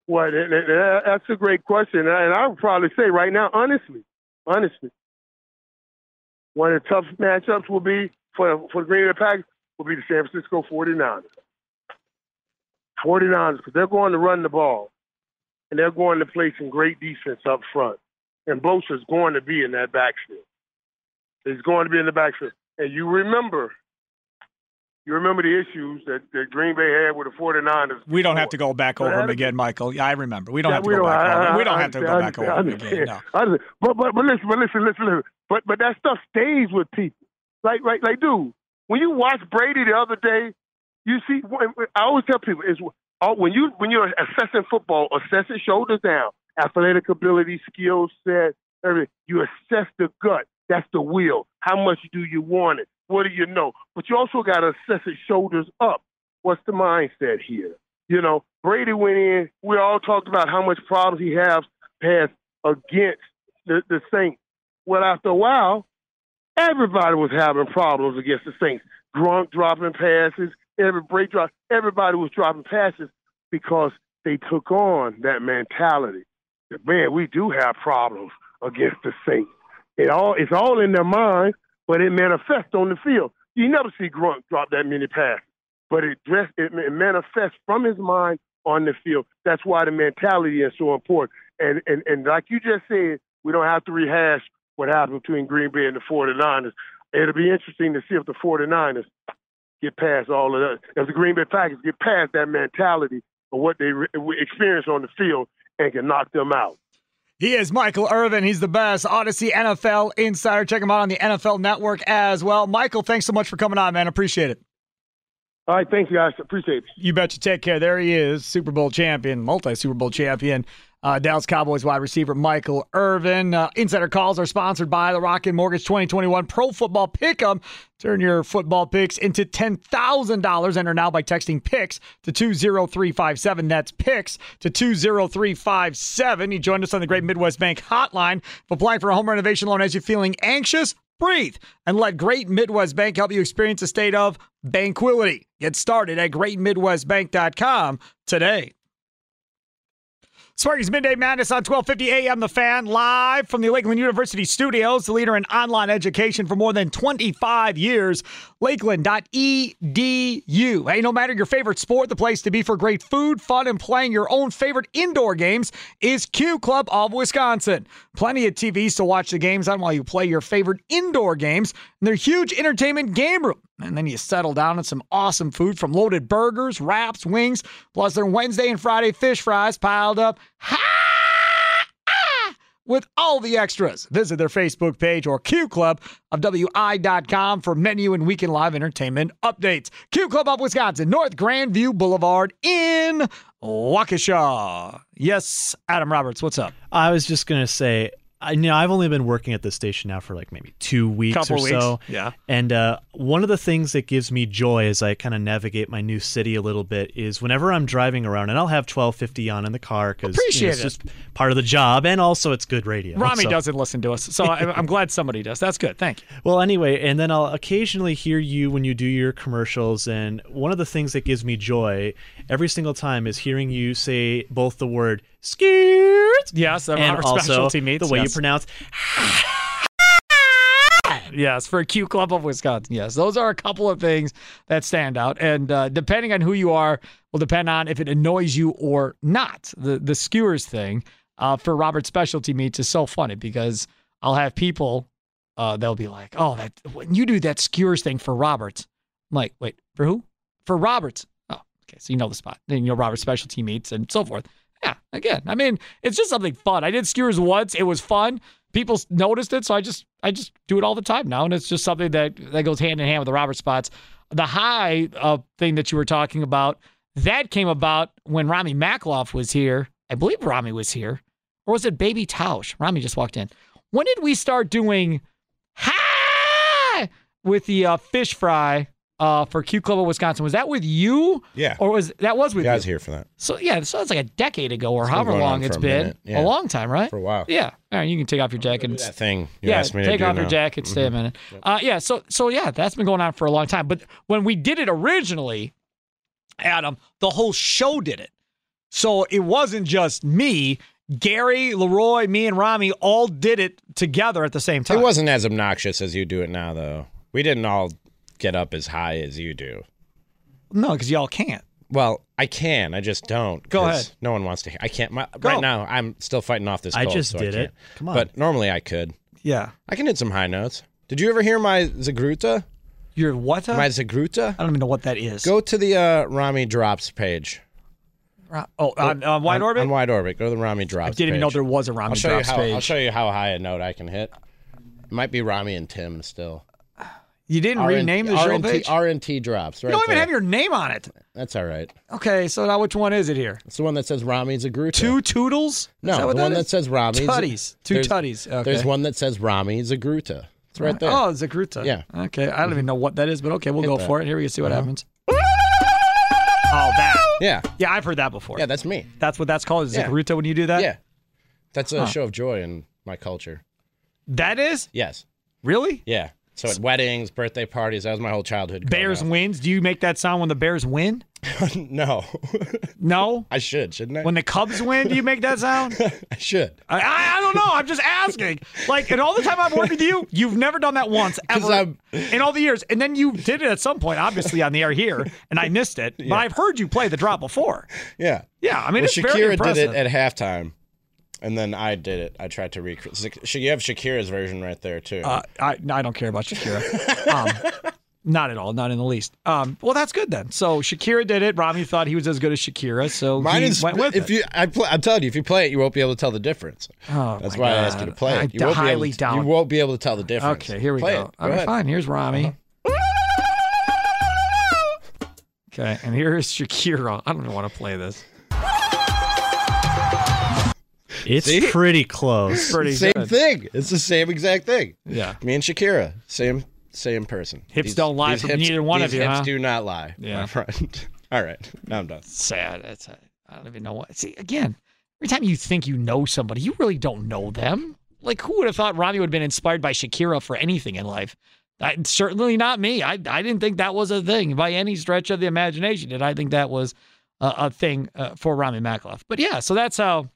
Speaker 4: what. And, and that- that's a great question, and I, and I would probably say right now, honestly, honestly, one of the tough matchups will be for for the Green Bay Packers will be the San Francisco 49ers. 49ers, because they're going to run the ball, and they're going to play some great defense up front, and Bosa's going to be in that backfield. He's going to be in the backfield, and you remember you remember the issues that, that Green Bay had with the 49ers.
Speaker 3: We don't have to go back over them again, Michael. Yeah, I remember. We don't
Speaker 4: Yeah,
Speaker 3: have to go back
Speaker 4: I-
Speaker 3: over.
Speaker 4: I-
Speaker 3: We don't
Speaker 4: I
Speaker 3: have to go back over them again. No.
Speaker 4: But, but but listen, but listen, listen, listen. But but that stuff stays with people. Like like like, dude, when you watch Brady the other day, you see. I always tell people is uh, when you when you're assessing football, assessing shoulders down, athletic ability, skill set, everything. You assess the gut. That's the will. How much do you want it? What do you know? But you also got to assess it shoulders up. What's the mindset here? You know, Brady went in. We all talked about how much problems he has has against the, the Saints. Well, after a while, everybody was having problems against the Saints. Gronk dropping passes, every break drop, everybody was dropping passes because they took on that mentality. Man, we do have problems against the Saints. It all it's all in their mind, but it manifests on the field. You never see Gronk drop that many passes, but it dress it, it manifests from his mind on the field. That's why the mentality is so important. And and and like you just said, we don't have to rehash what happened between Green Bay and the 49ers. It'll be interesting to see if the 49ers get past all of that. If the Green Bay Packers get past that mentality of what they re- experience on the field and can knock them out.
Speaker 3: He is Michael Irvin. He's the best Audacy NFL insider. Check him out on the NFL Network as well. Michael, thanks so much for coming on, man. Appreciate it.
Speaker 4: All right, thanks, guys. Appreciate it.
Speaker 3: You betcha. Take care. There he is, Super Bowl champion, multi Super Bowl champion. Uh, Dallas Cowboys wide receiver Michael Irvin. Uh, Insider calls are sponsored by the Rocket Mortgage 2021 Pro Football Pick'em. Turn your football picks into $10,000. Enter now by texting PICks to 20357. That's PICks to 20357. He joined us on the Great Midwest Bank hotline. If applying for a home renovation loan as you're feeling anxious, breathe and let Great Midwest Bank help you experience a state of banquility. Get started at greatmidwestbank.com today. Sparky's Midday Madness on 1250 AM The Fan, live from the Lakeland University studios, the leader in online education for more than 25 years. Lakeland.edu. Hey, no matter your favorite sport, the place to be for great food, fun, and playing your own favorite indoor games is Q Club of Wisconsin. Plenty of TVs to watch the games on while you play your favorite indoor games, and their huge entertainment game room. And then you settle down on some awesome food from loaded burgers, wraps, wings, plus their Wednesday and Friday fish fries piled up. Ah! With all the extras. Visit their Facebook page or Q Club of WI.com for menu and weekend live entertainment updates. Q Club of Wisconsin, North Grandview Boulevard in Waukesha. Yes, Adam Roberts, what's up?
Speaker 2: I was just gonna say, I you know I've only been working at this station now for like maybe two weeks
Speaker 3: Couple
Speaker 2: or
Speaker 3: weeks,
Speaker 2: so.
Speaker 3: yeah.
Speaker 2: And uh, one of the things that gives me joy as I kind of navigate my new city a little bit is whenever I'm driving around, and I'll have 1250 on in the car because
Speaker 3: Appreciate
Speaker 2: it's
Speaker 3: it.
Speaker 2: just part of the job, and also it's good radio.
Speaker 3: Rami
Speaker 2: so-
Speaker 3: doesn't listen to us, so I, I'm glad somebody does. That's good. Thank you.
Speaker 2: Well, anyway, and then I'll occasionally hear you when you do your commercials. And one of the things that gives me joy every single time is hearing you say both the word "skirt"
Speaker 3: Yes,
Speaker 2: and
Speaker 3: our
Speaker 2: also
Speaker 3: specialty meats.
Speaker 2: the way you
Speaker 3: yes.
Speaker 2: pronounce.
Speaker 3: Yes, for Q Club of Wisconsin. Yes, those are a couple of things that stand out, and uh, depending on who you are, will depend on if it annoys you or not. The the skewers thing uh, for Robert's Specialty Meats is so funny because I'll have people uh, they'll be like, "Oh, that when you do that skewers thing for Roberts," I'm like, "Wait, for who? For Roberts?" Oh, okay, so you know the spot. Then you know Robert's Specialty Meats and so forth. Again, I mean, it's just something fun. I did skewers once; it was fun. People noticed it, so I just I just do it all the time now, and it's just something that that goes hand in hand with the Robert spots. The high uh, thing that you were talking about that came about when Rami Makloff was here. I believe Rami was here or was it Baby Tausch? Rami just walked in. When did we start doing hi with the uh, fish fry uh, for Q Club of Wisconsin? Was that with you?
Speaker 6: Yeah.
Speaker 3: Or was that was with
Speaker 6: You guys
Speaker 3: you?
Speaker 6: here for that
Speaker 3: So yeah, so it's like a decade ago or
Speaker 6: been
Speaker 3: however long it's been.
Speaker 6: yeah.
Speaker 3: A long time, right?
Speaker 6: for a while.
Speaker 3: Yeah. All right, you can take off your jacket. and
Speaker 6: That thing you
Speaker 3: yeah,
Speaker 6: asked me
Speaker 3: take
Speaker 6: to do
Speaker 3: off your jacket, stay a minute. Uh, yeah, so so yeah, that's been going on for a long time. But when we did it originally, Adam, the whole show did it. So it wasn't just me. Gary, Leroy, me, and Rami all did it together at the same time.
Speaker 6: It wasn't as obnoxious as you do it now, though. We didn't all get up as high as you do.
Speaker 3: no, because y'all can't.
Speaker 6: Well, I can. I just don't.
Speaker 3: Go
Speaker 6: 'cause
Speaker 3: ahead.
Speaker 6: No one wants to. hear I can't. My,
Speaker 3: Go.
Speaker 6: Right now, I'm still fighting off this.
Speaker 2: I
Speaker 6: cold,
Speaker 2: just
Speaker 6: so
Speaker 2: did
Speaker 6: I
Speaker 2: it.
Speaker 6: can't.
Speaker 2: Come on.
Speaker 6: But normally I could.
Speaker 3: Yeah.
Speaker 6: I can hit some high notes. Did you ever hear my Zagruta?
Speaker 3: You're what?
Speaker 6: My Zagruta?
Speaker 3: I don't even know what that is.
Speaker 6: Go to the uh, Rami Drops page.
Speaker 3: Oh, on, on Wide
Speaker 6: on,
Speaker 3: Orbit?
Speaker 6: On WideOrbit. Go to the Rami Drops.
Speaker 3: I didn't even know
Speaker 6: page.
Speaker 3: there was a Rami
Speaker 6: I'll show you how.
Speaker 3: page.
Speaker 6: I'll show you how high a note I can hit. It might be Rami and Tim still.
Speaker 3: You didn't
Speaker 6: RN
Speaker 3: rename the show
Speaker 6: RNT
Speaker 3: page?
Speaker 6: RNT drops. Right
Speaker 3: you don't even
Speaker 6: there.
Speaker 3: have your name on it.
Speaker 6: That's all right.
Speaker 3: Okay, so now which one is it here?
Speaker 6: It's the one that says Rami Zagruta.
Speaker 3: Two Toodles?
Speaker 6: No,
Speaker 3: that
Speaker 6: the
Speaker 3: what
Speaker 6: one that
Speaker 3: is?
Speaker 6: says Rami. Zag-
Speaker 3: Tutties. Two
Speaker 6: There's-
Speaker 3: tutties. Okay.
Speaker 6: There's one that says Rami Zagruta. It's right there.
Speaker 3: Oh, Zakruta.
Speaker 6: Yeah.
Speaker 3: Okay. I don't even know what that is, but okay, we'll
Speaker 6: Hit
Speaker 3: go
Speaker 6: that.
Speaker 3: for it. Here we go. See
Speaker 6: Uh-huh.
Speaker 3: what happens. Oh, that.
Speaker 6: Yeah.
Speaker 3: Yeah, I've heard that before.
Speaker 6: Yeah, that's me.
Speaker 3: That's what that's called. Is
Speaker 6: Yeah.
Speaker 3: Zakruta when you do that?
Speaker 6: Yeah. That's a show of joy in my culture.
Speaker 3: That is?
Speaker 6: Yes.
Speaker 3: Really?
Speaker 6: Yeah. So at weddings, birthday parties, that was my whole childhood.
Speaker 3: Bears
Speaker 6: up.
Speaker 3: wins. Do you make that sound when the Bears win?
Speaker 6: no.
Speaker 3: No.
Speaker 6: I should, shouldn't I?
Speaker 3: When the Cubs win, do you make that sound?
Speaker 6: I should.
Speaker 3: I, I, I don't know. I'm just asking. Like, in all the time I've worked with you, you've never done that once ever
Speaker 6: I'm-
Speaker 3: in all the years. And then you did it at some point, obviously on the air here, and I missed it. But I've heard you play the drop before.
Speaker 6: Yeah.
Speaker 3: Yeah, I mean,
Speaker 6: well, Shakira did it at halftime, and then I did it. I tried to recreate. You have Shakira's version right there too.
Speaker 3: Uh, I I don't care about Shakira. Um, not at all. Not in the least. Um, well, that's good then. So Shakira did it. Rami thought he was as good as Shakira, so
Speaker 6: Mine
Speaker 3: he
Speaker 6: is
Speaker 3: went with
Speaker 6: if
Speaker 3: it.
Speaker 6: you. I I'm telling you, if you play it, you won't be able to tell the difference.
Speaker 3: Oh,
Speaker 6: That's why I asked you to play
Speaker 3: I
Speaker 6: it. You won't be
Speaker 3: highly
Speaker 6: to,
Speaker 3: doubt-
Speaker 6: You won't be able to tell the difference.
Speaker 3: Okay, here we
Speaker 6: Play
Speaker 3: go.
Speaker 6: It.
Speaker 3: All
Speaker 6: Go
Speaker 3: right, fine. Here's Rami. Okay, and here is Shakira. I don't even want to play this.
Speaker 2: It's
Speaker 6: See?
Speaker 2: pretty close.
Speaker 3: Pretty
Speaker 6: Same
Speaker 3: good.
Speaker 6: thing. It's the same exact thing.
Speaker 3: Yeah.
Speaker 6: Me and Shakira, same same person.
Speaker 3: Hips don't lie
Speaker 6: these
Speaker 3: for
Speaker 6: hips-
Speaker 3: neither one of you,
Speaker 6: Hips
Speaker 3: huh?
Speaker 6: do not lie,
Speaker 3: Yeah.
Speaker 6: my friend. All right, now I'm done.
Speaker 3: Sad. That's I don't even know what. See, again, every time you think you know somebody, you really don't know them. Like, who would have thought Rami would have been inspired by Shakira for anything in life? I, certainly not me. I, I didn't think that was a thing by any stretch of the imagination. Did I think that was a, a thing uh, for Rami Makaloff? But yeah, so that's how.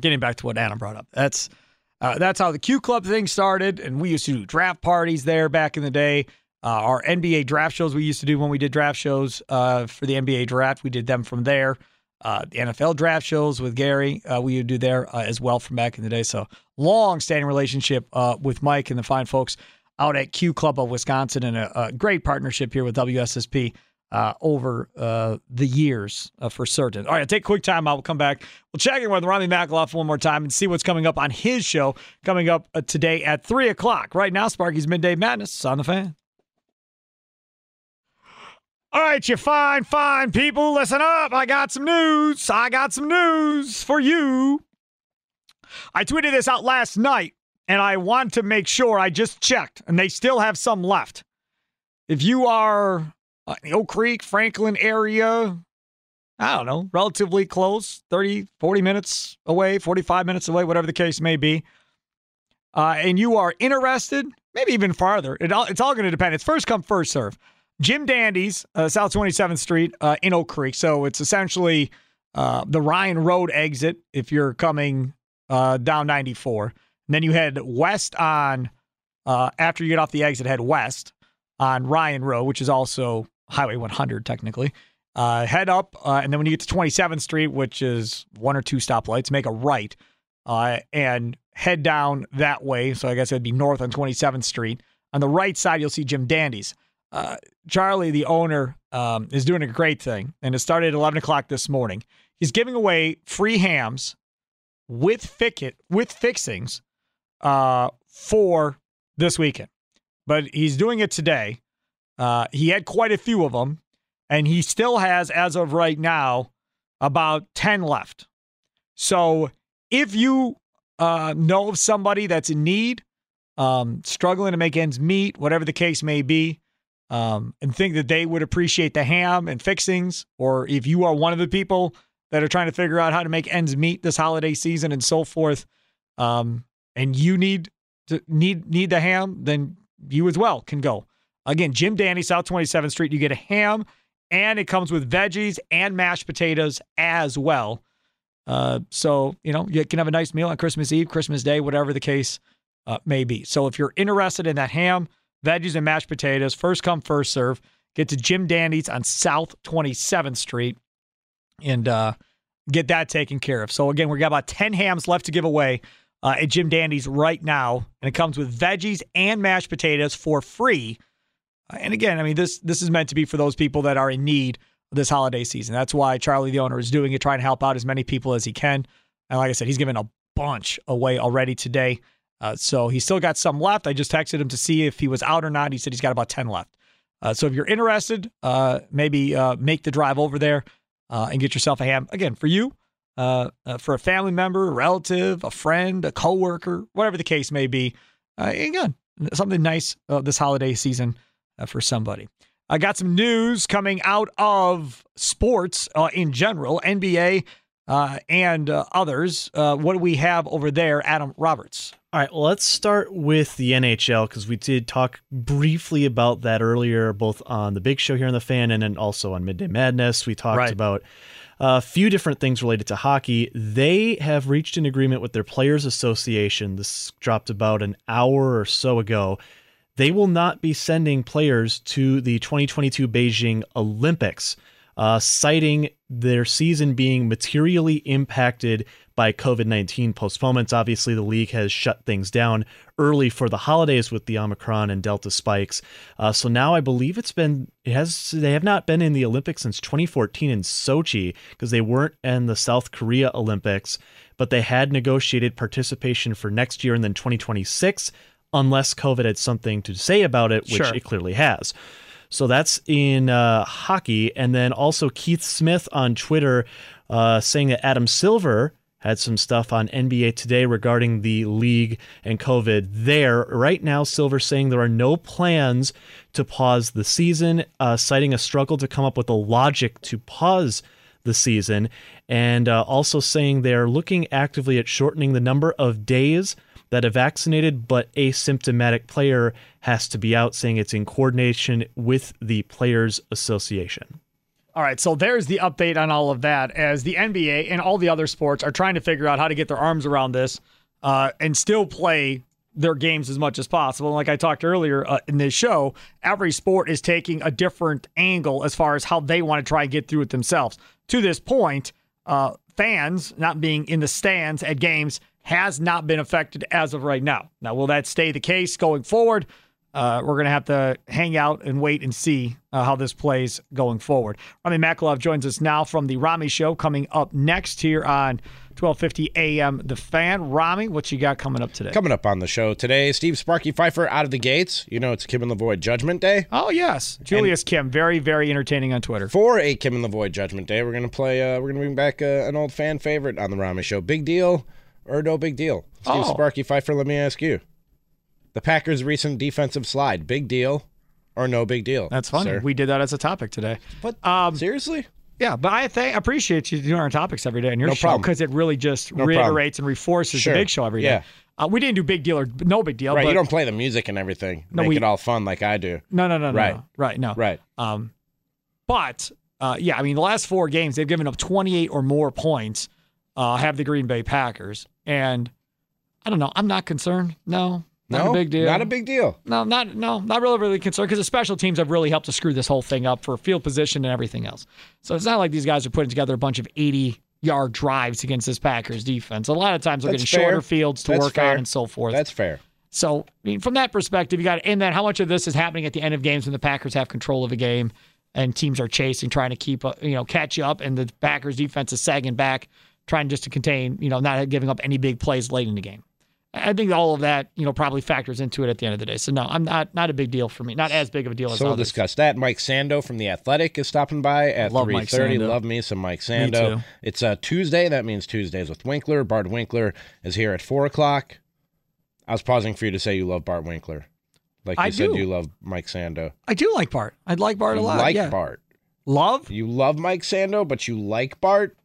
Speaker 3: Getting back to what Anna brought up, that's uh, that's how the Q Club thing started, and we used to do draft parties there back in the day. Uh, our NBA draft shows we used to do when we did draft shows uh, for the NBA draft, we did them from there. Uh, the NFL draft shows with Gary, uh, we would do there uh, as well from back in the day. So long standing relationship with Mike and the fine folks out at Q Club of Wisconsin, and a, a great partnership here with WSSP uh, over uh, the years uh, for certain. All right, take a quick time out. We'll come back. We'll check in with Rami Makaloff one more time and see what's coming up on his show coming up uh, today at 3 o'clock. Right now, Sparky's Midday Madness on the fan. All right, you fine, fine people, listen up. I got some news. I got some news for you. I tweeted this out last night, and I want to make sure I just checked, and they still have some left. If you are uh, the Oak Creek, Franklin area, I don't know, relatively close, 30, 40 minutes away, 45 minutes away, whatever the case may be, uh, and you are interested, maybe even farther, it all, it's all going to depend. It's first come, first serve. Jim Dandy's, uh, South 27th Street uh, in Oak Creek. So it's essentially uh, the Ryan Road exit if you're coming uh, down 94. And then you head west on, after you get off the exit, head west on Ryan Road, which is also Highway 100 technically. Uh, head up, uh, and then when you get to 27th Street, which is one or two stoplights, make a right uh, and head down that way. So I guess it'd be north on 27th Street. On the right side, you'll see Jim Dandy's. Uh, Charlie, the owner, um, is doing a great thing, and it started at 11 o'clock this morning. He's giving away free hams with ficket with fixings uh, for this weekend, but he's doing it today. Uh, he had quite a few of them, and he still has, as of right now, about 10 left. So if you uh, know of somebody that's in need, um, struggling to make ends meet, whatever the case may be, um, and think that they would appreciate the ham and fixings, or if you are one of the people that are trying to figure out how to make ends meet this holiday season and so forth, um, and you need to need need the ham, then you as well can go. Again, Jim Dandy, South 27th Street. You get a ham, and it comes with veggies and mashed potatoes as well. Uh, so you know you can have a nice meal on Christmas Eve, Christmas Day, whatever the case uh, may be. So if you're interested in that ham, veggies, and mashed potatoes, first come, first serve. Get to Jim Dandy's on South 27th Street and uh, get that taken care of. So again, we've got about 10 hams left to give away uh, at Jim Dandy's right now, and it comes with veggies and mashed potatoes for free. And again, I mean this this is meant to be for those people that are in need this holiday season. That's why Charlie, the owner, is doing it, trying to help out as many people as he can. And like I said, he's given a bunch away already today. Uh, so he's still got some left. I just texted him to see if he was out or not. He said he's got about 10 left. Uh, so if you're interested, uh, maybe uh, make the drive over there uh, and get yourself a ham. Again, for you, uh, for a family member, a relative, a friend, a coworker, whatever the case may be. again, something nice this holiday season Uh, for somebody. I got some news coming out of sports uh, in general, NBA uh, and others. what do we have over there, Adam Roberts?
Speaker 2: All right, well, let's start with the NHL because we did talk briefly about that earlier, both on the big show here on the fan and then also on Midday Madness. We talked
Speaker 3: Right.
Speaker 2: about a few different things related to hockey. They have reached an agreement with their Players Association. This dropped about an hour or so ago. They will not be sending players to the 2022 Beijing Olympics, uh, citing their season being materially impacted by COVID 19 postponements. Obviously, the league has shut things down early for the holidays with the Omicron and Delta spikes. Uh, so now I believe it's been, it has, they have not been in the Olympics since 2014 in Sochi because they weren't in the South Korea Olympics, but they had negotiated participation for next year and then 2026 unless COVID had something to say about it, which
Speaker 3: Sure.
Speaker 2: it clearly has. So that's in uh, hockey. And then also Keith Smith on Twitter uh, saying that Adam Silver had some stuff on NBA Today regarding the league and COVID there. Right now, Silver saying there are no plans to pause the season, uh, citing a struggle to come up with a logic to pause the season, and uh, also saying they're looking actively at shortening the number of days that a vaccinated but asymptomatic player has to be out, saying it's in coordination with the Players Association.
Speaker 3: All right, so there's the update on all of that as the NBA and all the other sports are trying to figure out how to get their arms around this uh, and still play their games as much as possible. And like I talked earlier uh, in this show, every sport is taking a different angle as far as how they want to try and get through it themselves. To this point, uh, fans not being in the stands at games has not been affected as of right now. Now, will that stay the case going forward? Uh, we're going to have to hang out and wait and see uh, how this plays going forward. Rami Makalov joins us now from the Rami Show, coming up next here on 1250 AM The Fan. Rami, what you got coming up today?
Speaker 6: Coming up on the show today, Steve Sparky Fifer out of the gates. You know, it's Kim and Lavoy Judgment Day.
Speaker 3: Oh, yes. Julius Kim, very, very entertaining on Twitter.
Speaker 6: For a Kim and Lavoy Judgment Day, we're gonna play. Uh, we're gonna bring back uh, an old fan favorite on the Rami Show. Big deal or no big deal? Steve
Speaker 3: Oh.
Speaker 6: Sparky Fifer. Let me ask you: the Packers' recent defensive slide. Big deal or no big deal?
Speaker 3: That's funny.
Speaker 6: sir?
Speaker 3: We did that as a topic today.
Speaker 6: But
Speaker 3: Um,
Speaker 6: seriously,
Speaker 3: Yeah, but I I appreciate you doing our topics every day on your
Speaker 6: No
Speaker 3: show because it really just
Speaker 6: No
Speaker 3: reiterates and reinforces
Speaker 6: Sure.
Speaker 3: the big show every day.
Speaker 6: Yeah.
Speaker 3: Uh, we didn't do big deal or no big deal.
Speaker 6: right?
Speaker 3: But
Speaker 6: You don't play the music and everything.
Speaker 3: No,
Speaker 6: Make
Speaker 3: we-
Speaker 6: it all fun like I do.
Speaker 3: No, no, no, no,
Speaker 6: Right.
Speaker 3: no. right, no,
Speaker 6: Right.
Speaker 3: Um, but uh, yeah, I mean, the last four games they've given up 28 or more points. Uh, have the Green Bay Packers, and I don't know. I'm not concerned. No, not
Speaker 6: no,
Speaker 3: a big deal.
Speaker 6: Not a big deal.
Speaker 3: No, not no, not really, really concerned because the special teams have really helped to screw this whole thing up for field position and everything else. So it's not like these guys are putting together a bunch of 80 yard drives against this Packers defense. A lot of times they're
Speaker 6: That's
Speaker 3: getting shorter fields to
Speaker 6: That's
Speaker 3: work
Speaker 6: fair.
Speaker 3: on and so forth.
Speaker 6: That's fair.
Speaker 3: So, I mean, from that perspective, you got and then how much of this is happening at the end of games when the Packers have control of a game and teams are chasing, trying to keep, uh, you know, catch up, and the Packers defense is sagging back, trying just to contain, you know, not giving up any big plays late in the game. I think all of that, you know, probably factors into it at the end of the day. So no, I'm not not a big deal for me. Not as big of a deal as
Speaker 6: So we'll
Speaker 3: others.
Speaker 6: discuss that. Mike Sando from the Athletic is stopping by at
Speaker 3: Love
Speaker 6: three
Speaker 3: Mike. Sando.
Speaker 6: Love me some Mike
Speaker 3: Me
Speaker 6: Sando.
Speaker 3: too.
Speaker 6: It's uh, Tuesday. That means Tuesdays with Winkler. Bart Winkler is here at four o'clock. I was pausing for you to say you love Bart Winkler, like you
Speaker 3: I
Speaker 6: said
Speaker 3: do.
Speaker 6: you love Mike Sando.
Speaker 3: I do like Bart. I like Bart a lot.
Speaker 6: You
Speaker 3: lot.
Speaker 6: like
Speaker 3: yeah.
Speaker 6: Bart.
Speaker 3: Love?
Speaker 6: You love Mike Sando, but you like Bart.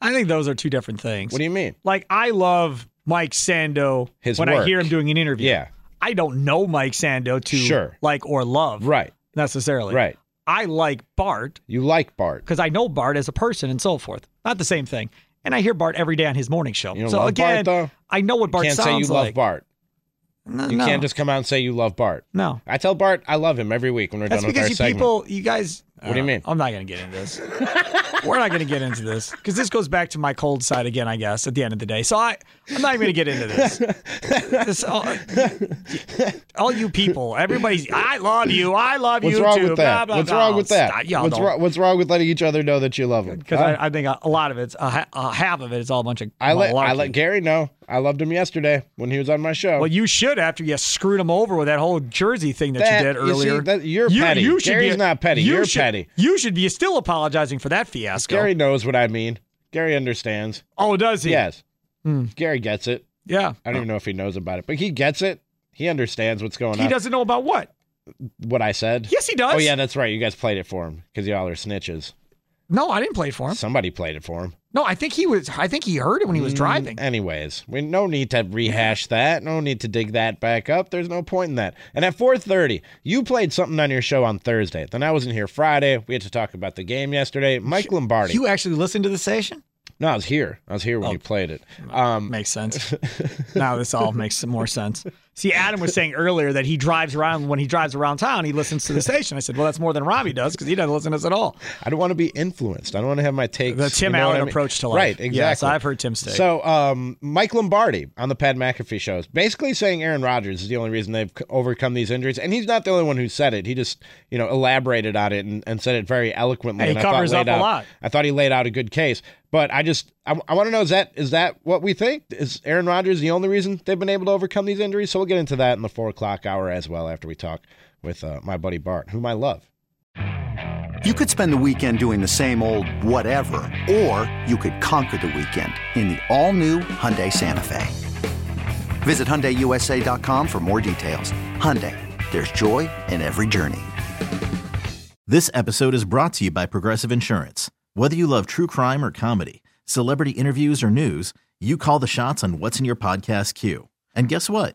Speaker 3: I think those are two different things.
Speaker 6: What do you mean?
Speaker 3: Like I love Mike Sando
Speaker 6: His
Speaker 3: when I hear him doing an interview.
Speaker 6: Yeah.
Speaker 3: I don't know Mike Sando to
Speaker 6: Sure.
Speaker 3: like or love
Speaker 6: Right.
Speaker 3: necessarily.
Speaker 6: Right.
Speaker 3: I like Bart
Speaker 6: You like Bart.
Speaker 3: because I know Bart as a person and so forth. Not the same thing. And I hear Bart every day on his morning show.
Speaker 6: You don't
Speaker 3: so
Speaker 6: love
Speaker 3: again,
Speaker 6: Bart though.
Speaker 3: I know what
Speaker 6: You
Speaker 3: Bart
Speaker 6: can't
Speaker 3: sounds
Speaker 6: say you
Speaker 3: like.
Speaker 6: love Bart.
Speaker 3: No,
Speaker 6: You
Speaker 3: no.
Speaker 6: can't just come out and say you love Bart.
Speaker 3: no.
Speaker 6: I tell Bart I love him every week when we're
Speaker 3: That's
Speaker 6: done with our
Speaker 3: because you
Speaker 6: segment.
Speaker 3: people, you guys.
Speaker 6: What do you
Speaker 3: uh,
Speaker 6: mean?
Speaker 3: I'm not going to get into this. We're not going to get into this because this goes back to my cold side again, I guess, at the end of the day. So I, I'm not even going to get into this. This- all, all you people, everybody's, I love you. I love
Speaker 6: What's
Speaker 3: you
Speaker 6: wrong
Speaker 3: too.
Speaker 6: with that?
Speaker 3: Blah, blah,
Speaker 6: What's
Speaker 3: blah.
Speaker 6: wrong with that?
Speaker 3: Stop.
Speaker 6: What's wrong? What's wrong with letting each other know that you love them?
Speaker 3: Because
Speaker 6: Huh?
Speaker 3: I, I think a, a lot of it's, a, a half of it is all a bunch of
Speaker 6: I let I let Gary know. I loved him yesterday when he was on my show.
Speaker 3: Well, you should after you screwed him over with that whole Jersey thing that,
Speaker 6: That-
Speaker 3: you did
Speaker 6: you see,
Speaker 3: earlier.
Speaker 6: that- you're petty.
Speaker 3: should
Speaker 6: Gary's
Speaker 3: be,
Speaker 6: not petty.
Speaker 3: you
Speaker 6: You're
Speaker 3: should-
Speaker 6: petty.
Speaker 3: You should be still apologizing for that fiasco.
Speaker 6: Gary knows what I mean. Gary understands.
Speaker 3: oh, does he?
Speaker 6: Yes.
Speaker 3: Hmm.
Speaker 6: Gary gets it.
Speaker 3: Yeah.
Speaker 6: I don't even know if he knows about it, but he gets it. He understands what's going on.
Speaker 3: He doesn't know about what?
Speaker 6: What I said.
Speaker 3: Yes, he does.
Speaker 6: Oh yeah, that's right. You guys played it for him because y'all are snitches.
Speaker 3: No, I didn't play it for him.
Speaker 6: Somebody played it for him.
Speaker 3: No, I think he was. I think he heard it when he was driving.
Speaker 6: Mm, Anyways, we no need to rehash that. No need to dig that back up. There's no point in that. And at 4:30, you played something on your show on Thursday. Then I wasn't here Friday. We had to talk about the game yesterday. Mike Lombardi.
Speaker 3: You actually listened to the station?
Speaker 6: no, I was here. I was here when
Speaker 3: Oh.
Speaker 6: you played it. Um,
Speaker 3: Makes sense. now this all makes more sense. See, Adam was saying earlier that he drives around when he drives around town, he listens to the station. I said, well, that's more than Robbie does because he doesn't listen to us at all.
Speaker 6: I don't want to be influenced. I don't want to have my takes.
Speaker 3: The Tim
Speaker 6: you know
Speaker 3: Allen
Speaker 6: I mean?
Speaker 3: approach to life.
Speaker 6: Right, exactly.
Speaker 3: Yes, I've heard Tim's take.
Speaker 6: So, um, Mike Lombardi on the Pat McAfee shows, basically saying Aaron Rodgers is the only reason they've overcome these injuries, and he's not the only one who said it. He just, you know, elaborated on it and, and said it very eloquently.
Speaker 3: He
Speaker 6: and I thought
Speaker 3: covers up a
Speaker 6: out-
Speaker 3: lot.
Speaker 6: I thought he laid out a good case, but I just, I, I want to know is that is that what we think? Is Aaron Rodgers the only reason they've been able to overcome these injuries? So we'll get into that in the four o'clock hour as well after we talk with uh, my buddy Bart, whom I love.
Speaker 7: You could spend the weekend doing the same old whatever, or you could conquer the weekend in the all-new Hyundai Santa Fe. Visit HyundaiUSA.com for more details. Hyundai, there's joy in every journey.
Speaker 8: This episode is brought to you by Progressive Insurance. Whether you love true crime or comedy, celebrity interviews or news, you call the shots on what's in your podcast queue. And guess what?